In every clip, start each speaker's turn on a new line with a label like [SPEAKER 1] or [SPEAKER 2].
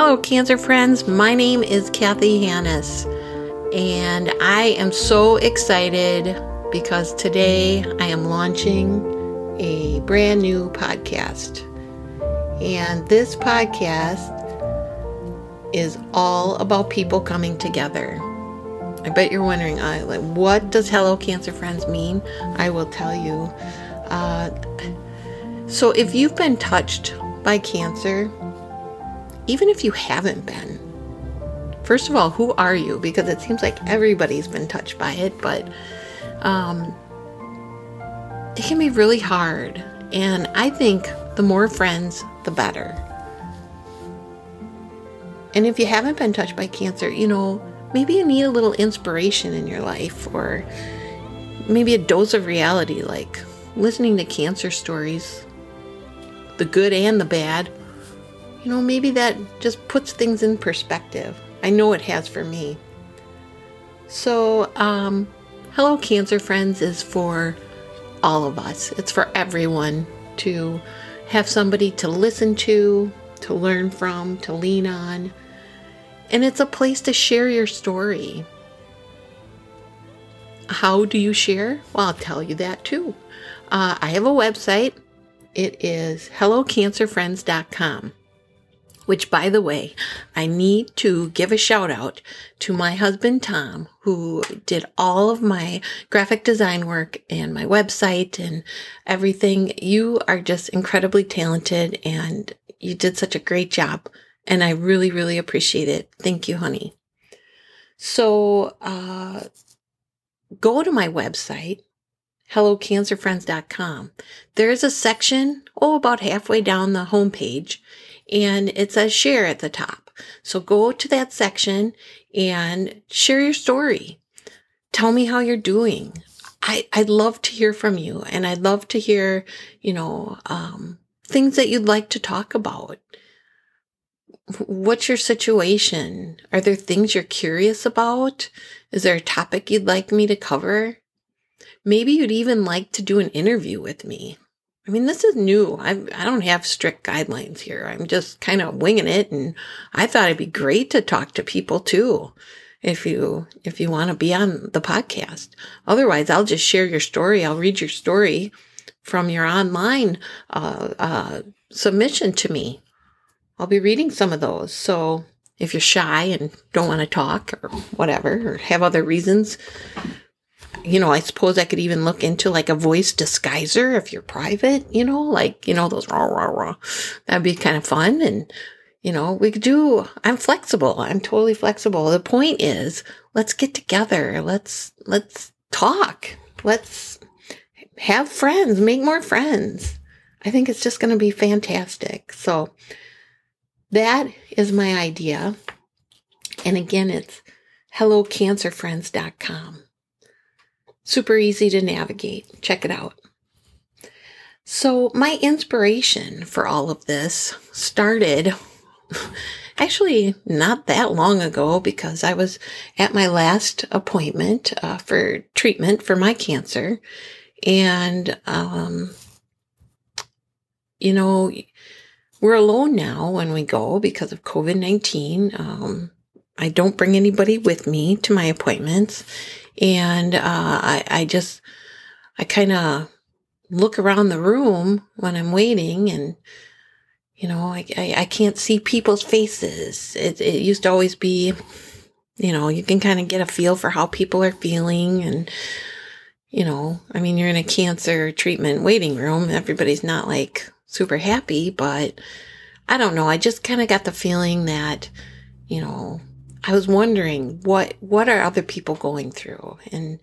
[SPEAKER 1] Hello, Cancer friends. My name is Kathy Hannis, and I am so excited because today I am launching a brand new podcast. And this podcast is all about people coming together. I bet you're wondering, uh, like, what does Hello Cancer Friends mean? I will tell you. Uh, so, if you've been touched by cancer, even if you haven't been, first of all, who are you? Because it seems like everybody's been touched by it, but um, it can be really hard. And I think the more friends, the better. And if you haven't been touched by cancer, you know, maybe you need a little inspiration in your life or maybe a dose of reality, like listening to cancer stories, the good and the bad. You know, maybe that just puts things in perspective. I know it has for me. So, um, Hello Cancer Friends is for all of us, it's for everyone to have somebody to listen to, to learn from, to lean on. And it's a place to share your story. How do you share? Well, I'll tell you that too. Uh, I have a website. It is hellocancerfriends.com which by the way, I need to give a shout out to my husband Tom, who did all of my graphic design work and my website and everything. You are just incredibly talented and you did such a great job. And I really, really appreciate it. Thank you, honey. So, uh, go to my website, hellocancerfriends.com. There is a section, oh, about halfway down the homepage and it says share at the top. So go to that section and share your story. Tell me how you're doing. I, I'd love to hear from you and I'd love to hear, you know, um, things that you'd like to talk about. What's your situation? Are there things you're curious about? Is there a topic you'd like me to cover? Maybe you'd even like to do an interview with me. I mean, this is new. I, I don't have strict guidelines here. I'm just kind of winging it. And I thought it'd be great to talk to people too. If you, if you want to be on the podcast. Otherwise, I'll just share your story. I'll read your story from your online, uh, uh, submission to me. I'll be reading some of those. So if you're shy and don't want to talk or whatever, or have other reasons, you know, I suppose I could even look into like a voice disguiser if you're private, you know, like, you know, those rah, rah, rah. That'd be kind of fun. And, you know, we could do, I'm flexible. I'm totally flexible. The point is, let's get together. Let's, let's talk. Let's have friends, make more friends. I think it's just going to be fantastic. So that is my idea. And again, it's hellocancerfriends.com. Super easy to navigate. Check it out. So, my inspiration for all of this started actually not that long ago because I was at my last appointment uh, for treatment for my cancer. And, um, you know, we're alone now when we go because of COVID 19. Um, I don't bring anybody with me to my appointments. And uh, I, I just, I kind of look around the room when I'm waiting and, you know, I, I, I can't see people's faces. It, it used to always be, you know, you can kind of get a feel for how people are feeling and, you know, I mean, you're in a cancer treatment waiting room. Everybody's not like super happy, but I don't know. I just kind of got the feeling that, you know, I was wondering what what are other people going through and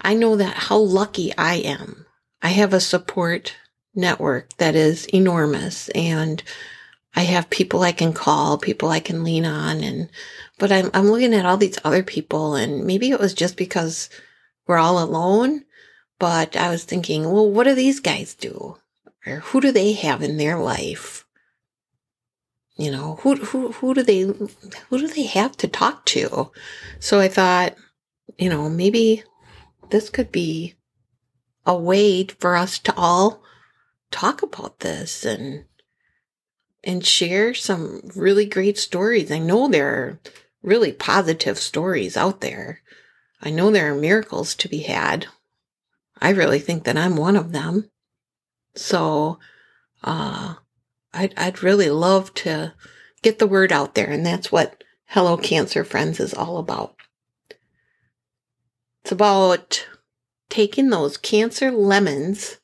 [SPEAKER 1] I know that how lucky I am. I have a support network that is enormous and I have people I can call, people I can lean on and but I'm I'm looking at all these other people and maybe it was just because we're all alone, but I was thinking, well, what do these guys do? Or who do they have in their life? You know who who who do they who do they have to talk to so i thought you know maybe this could be a way for us to all talk about this and and share some really great stories. I know there are really positive stories out there. I know there are miracles to be had. I really think that I'm one of them. So, uh, I'd, I'd really love to get the word out there. And that's what Hello Cancer Friends is all about. It's about taking those cancer lemons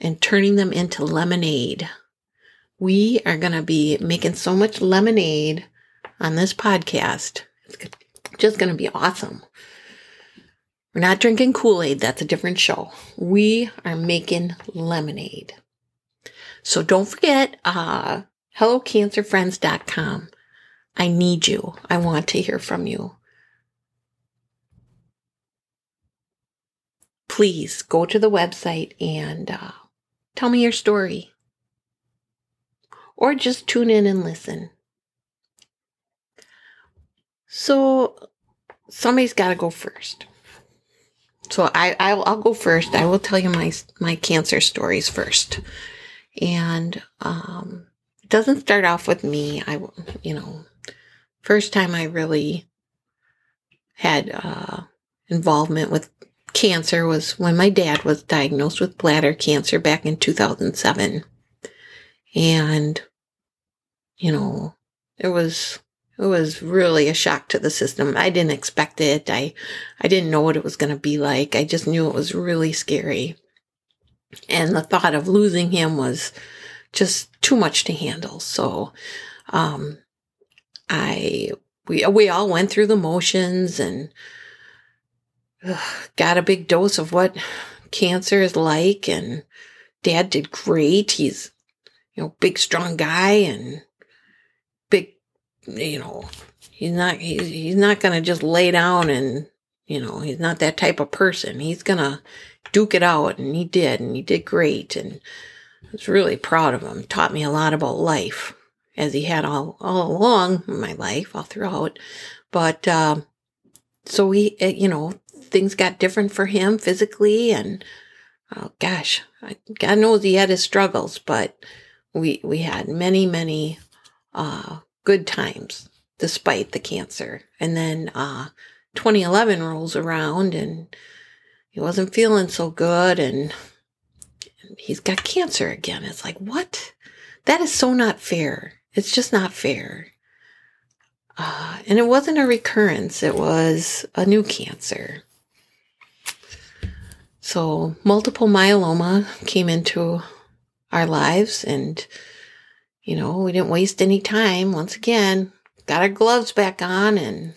[SPEAKER 1] and turning them into lemonade. We are going to be making so much lemonade on this podcast. It's just going to be awesome. We're not drinking Kool Aid, that's a different show. We are making lemonade. So don't forget, uh, HelloCancerFriends.com. I need you. I want to hear from you. Please go to the website and uh, tell me your story. Or just tune in and listen. So, somebody's got to go first. So I I'll, I'll, go first. I will tell you my my cancer stories first, and um, it doesn't start off with me. I you know, first time I really had uh, involvement with cancer was when my dad was diagnosed with bladder cancer back in 2007, and you know, it was it was really a shock to the system. I didn't expect it. I, I didn't know what it was going to be like. I just knew it was really scary. And the thought of losing him was just too much to handle. So, um, I, we, we all went through the motions and ugh, got a big dose of what cancer is like. And dad did great. He's, you know, big, strong guy and big, you know, he's not he's, he's not going to just lay down and you know he's not that type of person he's going to duke it out and he did and he did great and i was really proud of him taught me a lot about life as he had all all along my life all throughout but uh, so we uh, you know things got different for him physically and oh gosh god knows he had his struggles but we we had many many uh, good times despite the cancer. And then uh, 2011 rolls around and he wasn't feeling so good and he's got cancer again. It's like, what? That is so not fair. It's just not fair. Uh, and it wasn't a recurrence, it was a new cancer. So, multiple myeloma came into our lives, and you know, we didn't waste any time. Once again, got our gloves back on and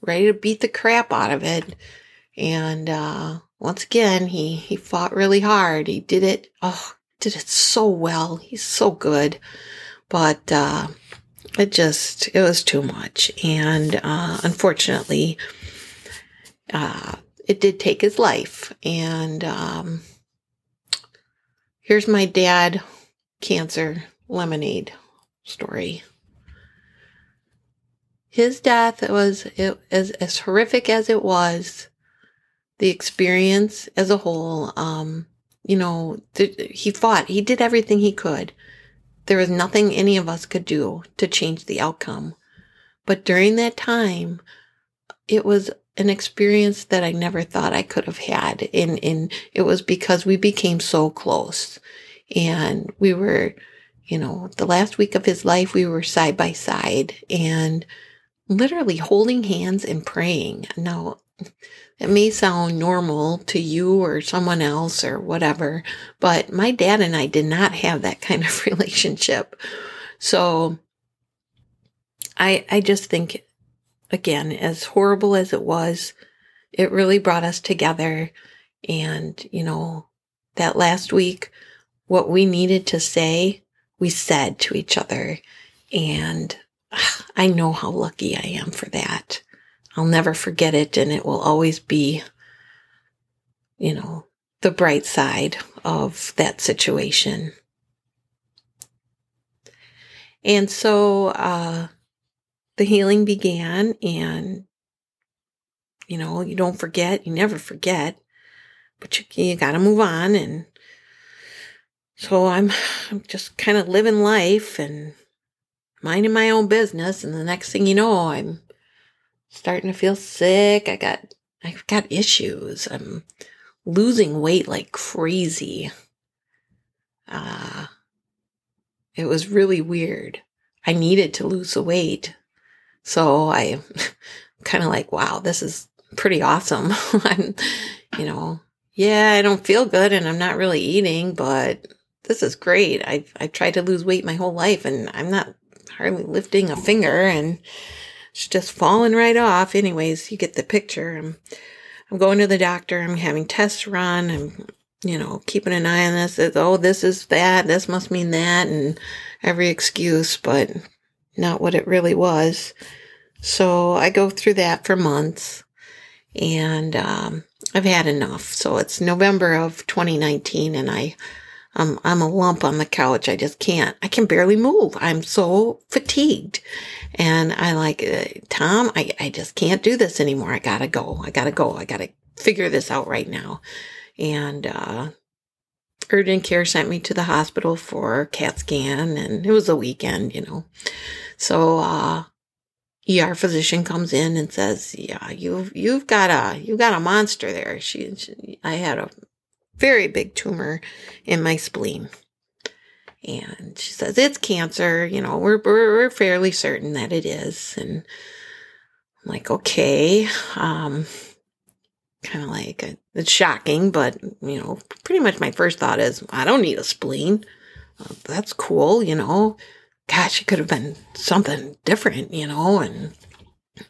[SPEAKER 1] ready to beat the crap out of it. And uh, once again, he he fought really hard. He did it. Oh, did it so well. He's so good. But uh, it just it was too much, and uh, unfortunately, uh, it did take his life. And um, here's my dad, cancer lemonade story. His death was it, as as horrific as it was. The experience as a whole, um, you know, th- he fought. He did everything he could. There was nothing any of us could do to change the outcome. But during that time, it was an experience that I never thought I could have had. And, and it was because we became so close and we were you know, the last week of his life, we were side by side and literally holding hands and praying. Now, it may sound normal to you or someone else or whatever, but my dad and I did not have that kind of relationship. So I, I just think, again, as horrible as it was, it really brought us together. And, you know, that last week, what we needed to say we said to each other. And I know how lucky I am for that. I'll never forget it. And it will always be, you know, the bright side of that situation. And so, uh, the healing began and, you know, you don't forget, you never forget, but you, you gotta move on and so I'm, I'm just kind of living life and minding my own business. And the next thing you know, I'm starting to feel sick. I got, I've got issues. I'm losing weight like crazy. Uh, it was really weird. I needed to lose the weight. So I kind of like, wow, this is pretty awesome. I'm, you know, yeah, I don't feel good and I'm not really eating, but this is great. I've, I've tried to lose weight my whole life and I'm not hardly lifting a finger and it's just falling right off. Anyways, you get the picture. I'm, I'm going to the doctor. I'm having tests run. I'm, you know, keeping an eye on this. It's, oh, this is that. This must mean that. And every excuse, but not what it really was. So I go through that for months and, um, I've had enough. So it's November of 2019 and I, um, I'm a lump on the couch. I just can't, I can barely move. I'm so fatigued. And I like, uh, Tom, I, I just can't do this anymore. I gotta go. I gotta go. I gotta figure this out right now. And, uh, urgent care sent me to the hospital for CAT scan and it was a weekend, you know. So, uh, ER physician comes in and says, "Yeah, you've you've got a you've got a monster there." She, she, I had a very big tumor in my spleen, and she says it's cancer. You know, we're we're, we're fairly certain that it is, and I'm like, okay, um, kind of like uh, it's shocking, but you know, pretty much my first thought is, I don't need a spleen. Uh, that's cool, you know gosh, it could have been something different, you know, and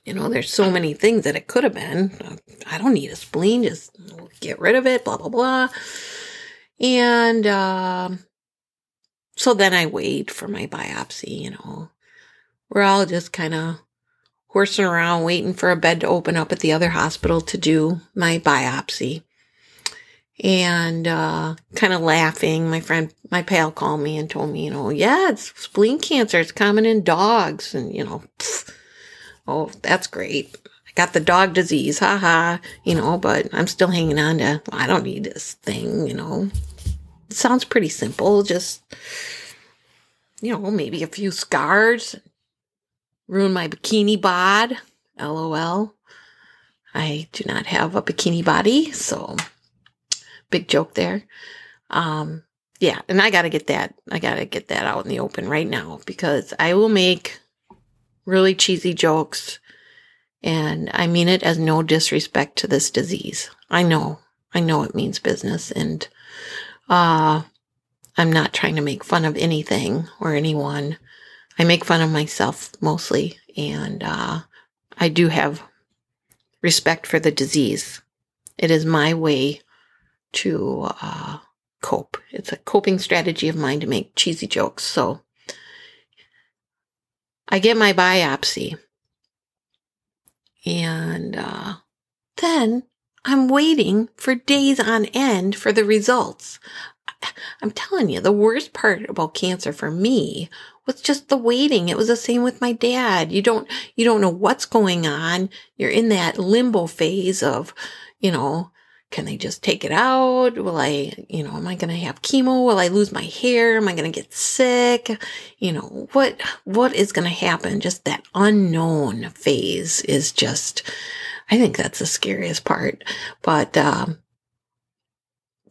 [SPEAKER 1] you know, there's so many things that it could have been. I don't need a spleen, just get rid of it, blah, blah, blah. And uh, so then I wait for my biopsy, you know. We're all just kind of horsing around waiting for a bed to open up at the other hospital to do my biopsy and uh, kind of laughing. My friend, my pal called me and told me, you know, yeah, it's spleen cancer. It's common in dogs. And, you know, pff, oh, that's great. I got the dog disease, haha, you know, but I'm still hanging on to, I don't need this thing, you know. It sounds pretty simple. Just, you know, maybe a few scars, ruin my bikini bod, lol. I do not have a bikini body, so big joke there. Um, yeah, and I got to get that. I got to get that out in the open right now because I will make really cheesy jokes and I mean it as no disrespect to this disease. I know. I know it means business and uh I'm not trying to make fun of anything or anyone. I make fun of myself mostly and uh I do have respect for the disease. It is my way to uh, cope. It's a coping strategy of mine to make cheesy jokes. So I get my biopsy. And uh, then I'm waiting for days on end for the results. I'm telling you, the worst part about cancer for me was just the waiting. It was the same with my dad. You don't, you don't know what's going on. You're in that limbo phase of, you know, can they just take it out? Will I, you know, am I going to have chemo? Will I lose my hair? Am I going to get sick? You know, what, what is going to happen? Just that unknown phase is just, I think that's the scariest part. But, um,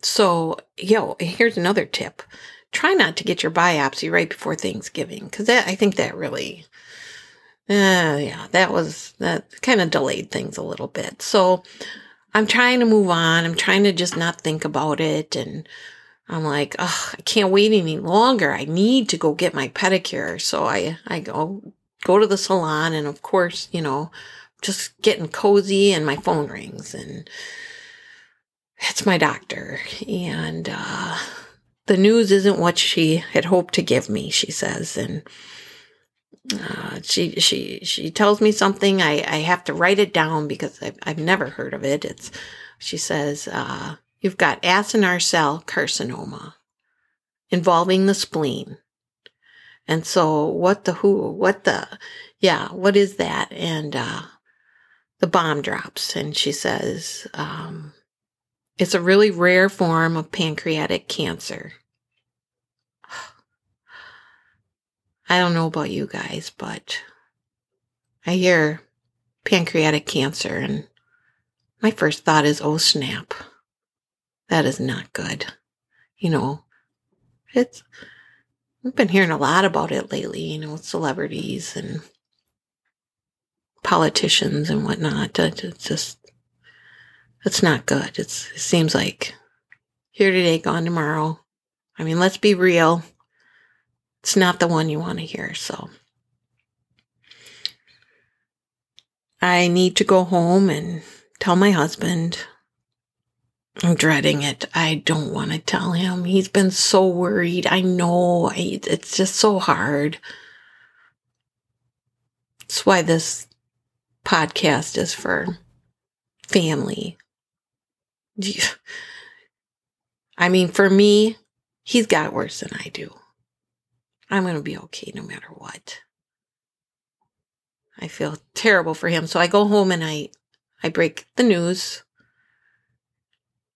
[SPEAKER 1] so, yo, here's another tip. Try not to get your biopsy right before Thanksgiving because that, I think that really, uh, yeah, that was, that kind of delayed things a little bit. So, I'm trying to move on. I'm trying to just not think about it. And I'm like, oh, I can't wait any longer. I need to go get my pedicure. So I, I go, go to the salon and of course, you know, just getting cozy and my phone rings and it's my doctor. And, uh, the news isn't what she had hoped to give me, she says. And, uh, she she she tells me something. I I have to write it down because I've I've never heard of it. It's she says uh, you've got acinar cell carcinoma involving the spleen. And so what the who what the yeah what is that and uh, the bomb drops and she says um, it's a really rare form of pancreatic cancer I don't know about you guys, but I hear pancreatic cancer and my first thought is, oh snap. That is not good. You know, it's, we've been hearing a lot about it lately, you know, celebrities and politicians and whatnot. It's just, it's not good. It's, it seems like here today, gone tomorrow. I mean, let's be real. It's not the one you want to hear. So I need to go home and tell my husband. I'm dreading it. I don't want to tell him. He's been so worried. I know it's just so hard. That's why this podcast is for family. I mean, for me, he's got worse than I do. I'm going to be okay no matter what. I feel terrible for him. So I go home and I, I break the news.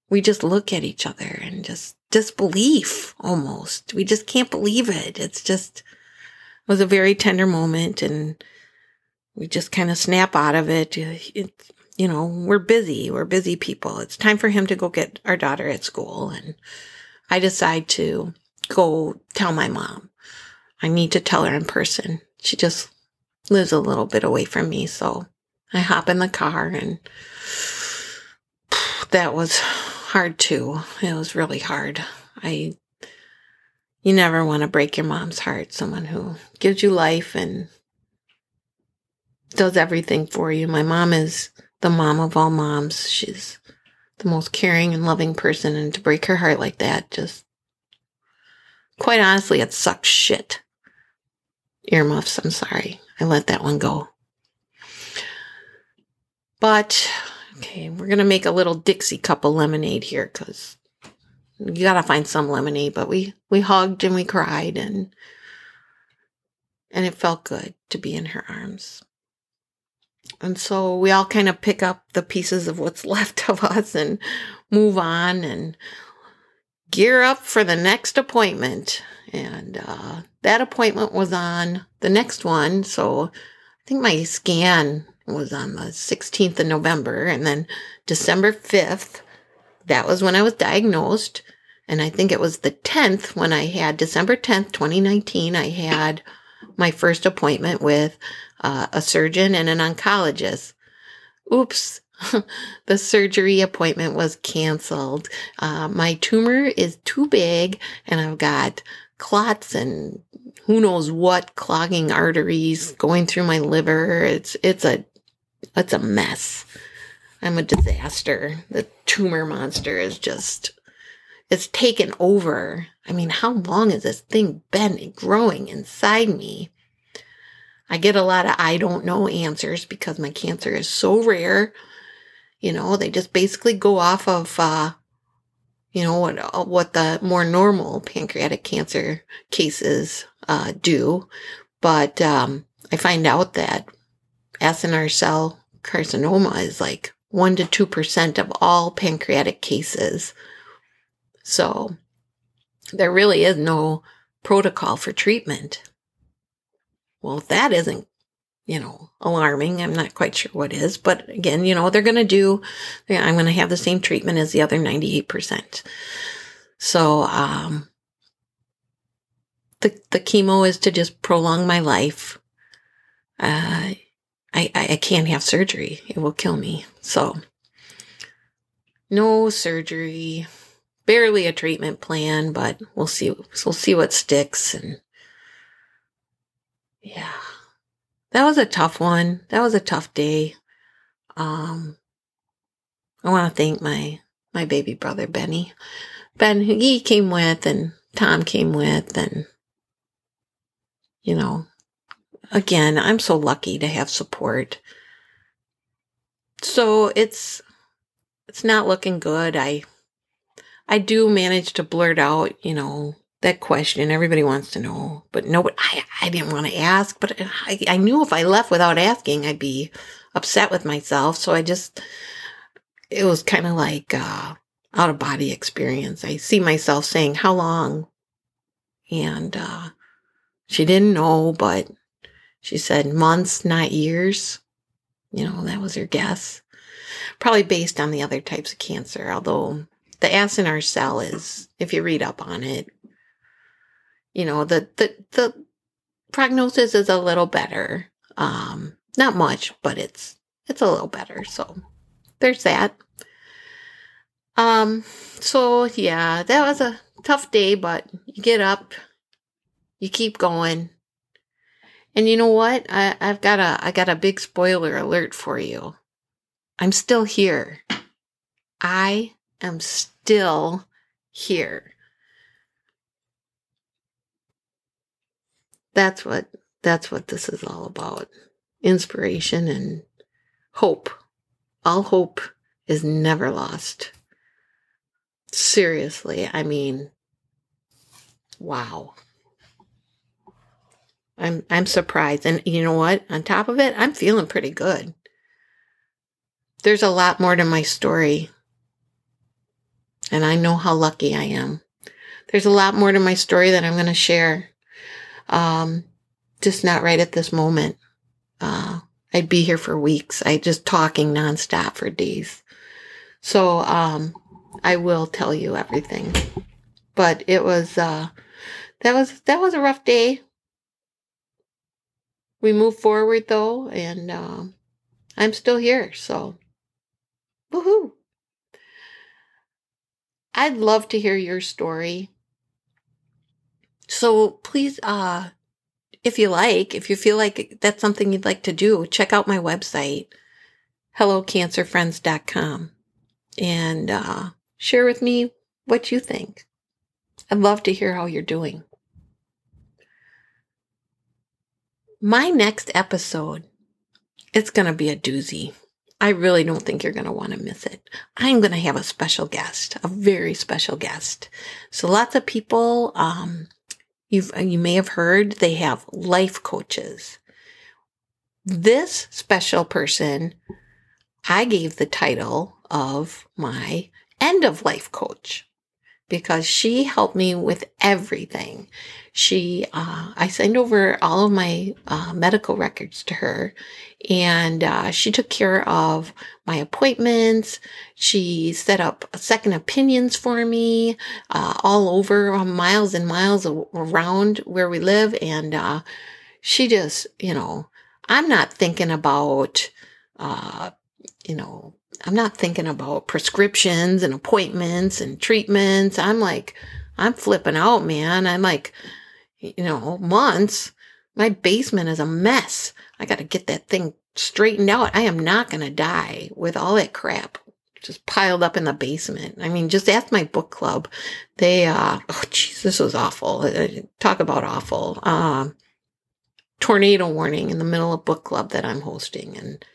[SPEAKER 1] We just look at each other and just disbelief almost. We just can't believe it. It's just, it was a very tender moment and we just kind of snap out of it. it. You know, we're busy. We're busy people. It's time for him to go get our daughter at school. And I decide to go tell my mom. I need to tell her in person. She just lives a little bit away from me. So I hop in the car and that was hard too. It was really hard. I, you never want to break your mom's heart. Someone who gives you life and does everything for you. My mom is the mom of all moms. She's the most caring and loving person. And to break her heart like that, just quite honestly, it sucks shit. Earmuffs, I'm sorry. I let that one go. But, okay, we're going to make a little Dixie cup of lemonade here because you got to find some lemonade. But we, we hugged and we cried and, and it felt good to be in her arms. And so we all kind of pick up the pieces of what's left of us and move on and gear up for the next appointment. And uh, that appointment was on the next one. So I think my scan was on the 16th of November. And then December 5th, that was when I was diagnosed. And I think it was the 10th when I had December 10th, 2019, I had my first appointment with uh, a surgeon and an oncologist. Oops, the surgery appointment was canceled. Uh, my tumor is too big and I've got clots and who knows what clogging arteries going through my liver. It's, it's a, it's a mess. I'm a disaster. The tumor monster is just, it's taken over. I mean, how long has this thing been growing inside me? I get a lot of I don't know answers because my cancer is so rare. You know, they just basically go off of, uh, you know, what, uh, what the more normal pancreatic cancer cases, uh, do. But, um, I find out that acinar cell carcinoma is like 1 to 2% of all pancreatic cases. So there really is no protocol for treatment. Well, if that isn't, you know, alarming, I'm not quite sure what is. But again, you know, they're going to do, I'm going to have the same treatment as the other 98%. So, um, the, the chemo is to just prolong my life. Uh, I, I can't have surgery. It will kill me. So, no surgery, barely a treatment plan, but we'll see. We'll see what sticks and yeah. That was a tough one. That was a tough day. Um, I want to thank my, my baby brother, Benny. Ben, he came with and Tom came with and, you know, again, I'm so lucky to have support. So it's, it's not looking good. I, I do manage to blurt out, you know, that question. Everybody wants to know, but no, I, I didn't want to ask, but I, I knew if I left without asking, I'd be upset with myself. So I just, it was kind of like, uh, out of body experience. I see myself saying, how long? And, uh, She didn't know, but she said months, not years. You know, that was her guess. Probably based on the other types of cancer, although the acinar cell is, if you read up on it, you know, the, the, the prognosis is a little better. Um, not much, but it's, it's a little better. So there's that. Um, so yeah, that was a tough day, but you get up, you keep going. And you know what? I, I've got a I got a big spoiler alert for you. I'm still here. I am still here. That's what that's what this is all about. Inspiration and hope. All hope is never lost. Seriously, I mean, wow. I'm I'm surprised. And you know what? On top of it, I'm feeling pretty good. There's a lot more to my story. And I know how lucky I am. There's a lot more to my story that I'm going to share. Um, just not right at this moment. Uh, I'd be here for weeks. I just talking nonstop for days. So, um, I will tell you everything. But it was uh that was that was a rough day. We moved forward though, and uh, I'm still here, so woohoo. I'd love to hear your story. So please uh if you like, if you feel like that's something you'd like to do, check out my website, hellocancerfriends.com. And uh, Share with me what you think. I'd love to hear how you're doing. My next episode, it's going to be a doozy. I really don't think you're going to want to miss it. I'm going to have a special guest, a very special guest. So lots of people, um, you've, uh, you may have heard they have life coaches. This special person, I gave the title of my end of life coach because she helped me with everything. She, uh, I sent over all of my uh, medical records to her and uh, she took care of my appointments. She set up second opinions for me uh, all over uh, miles and miles around where we live. And uh, she just, you know, I'm not thinking about, uh you know, I'm not thinking about prescriptions and appointments and treatments. I'm like, I'm flipping out, man. I'm like, you know, months. My basement is a mess. I got to get that thing straightened out. I am not going to die with all that crap just piled up in the basement. I mean, just ask my book club. They, uh, oh, jeez, this was awful. Uh, talk about awful. Uh, tornado warning in the middle of book club that I'm hosting. And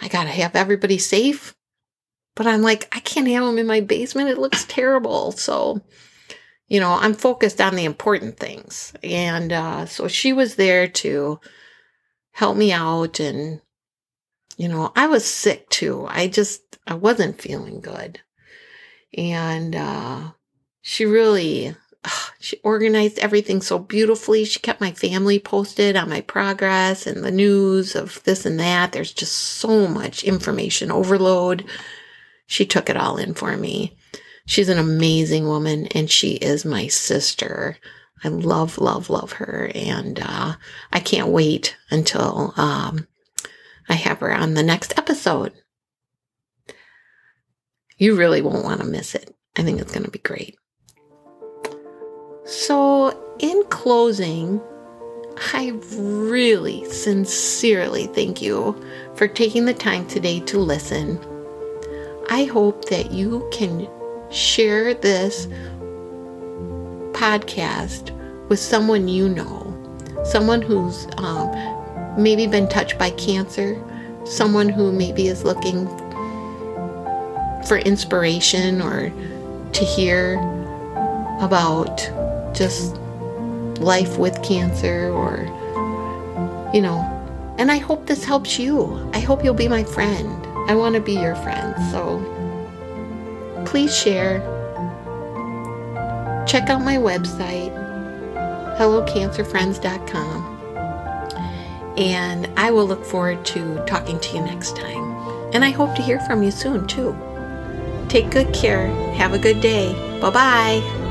[SPEAKER 1] I gotta have everybody safe. But I'm like, I can't have them in my basement. It looks terrible. So, you know, I'm focused on the important things. And uh, so she was there to help me out. And, you know, I was sick too. I just, I wasn't feeling good. And uh, she really she organized everything so beautifully. She kept my family posted on my progress and the news of this and that. There's just so much information overload. She took it all in for me. She's an amazing woman and she is my sister. I love, love, love her. And uh, I can't wait until um, I have her on the next episode. You really won't want to miss it. I think it's going to be great. So, in closing, I really sincerely thank you for taking the time today to listen. I hope that you can share this podcast with someone you know, someone who's um, maybe been touched by cancer, someone who maybe is looking for inspiration or to hear about just life with cancer or, you know. And I hope this helps you. I hope you'll be my friend. I want to be your friend. So please share. Check out my website, hellocancerfriends.com. And I will look forward to talking to you next time. And I hope to hear from you soon, too. Take good care. Have a good day. Bye bye.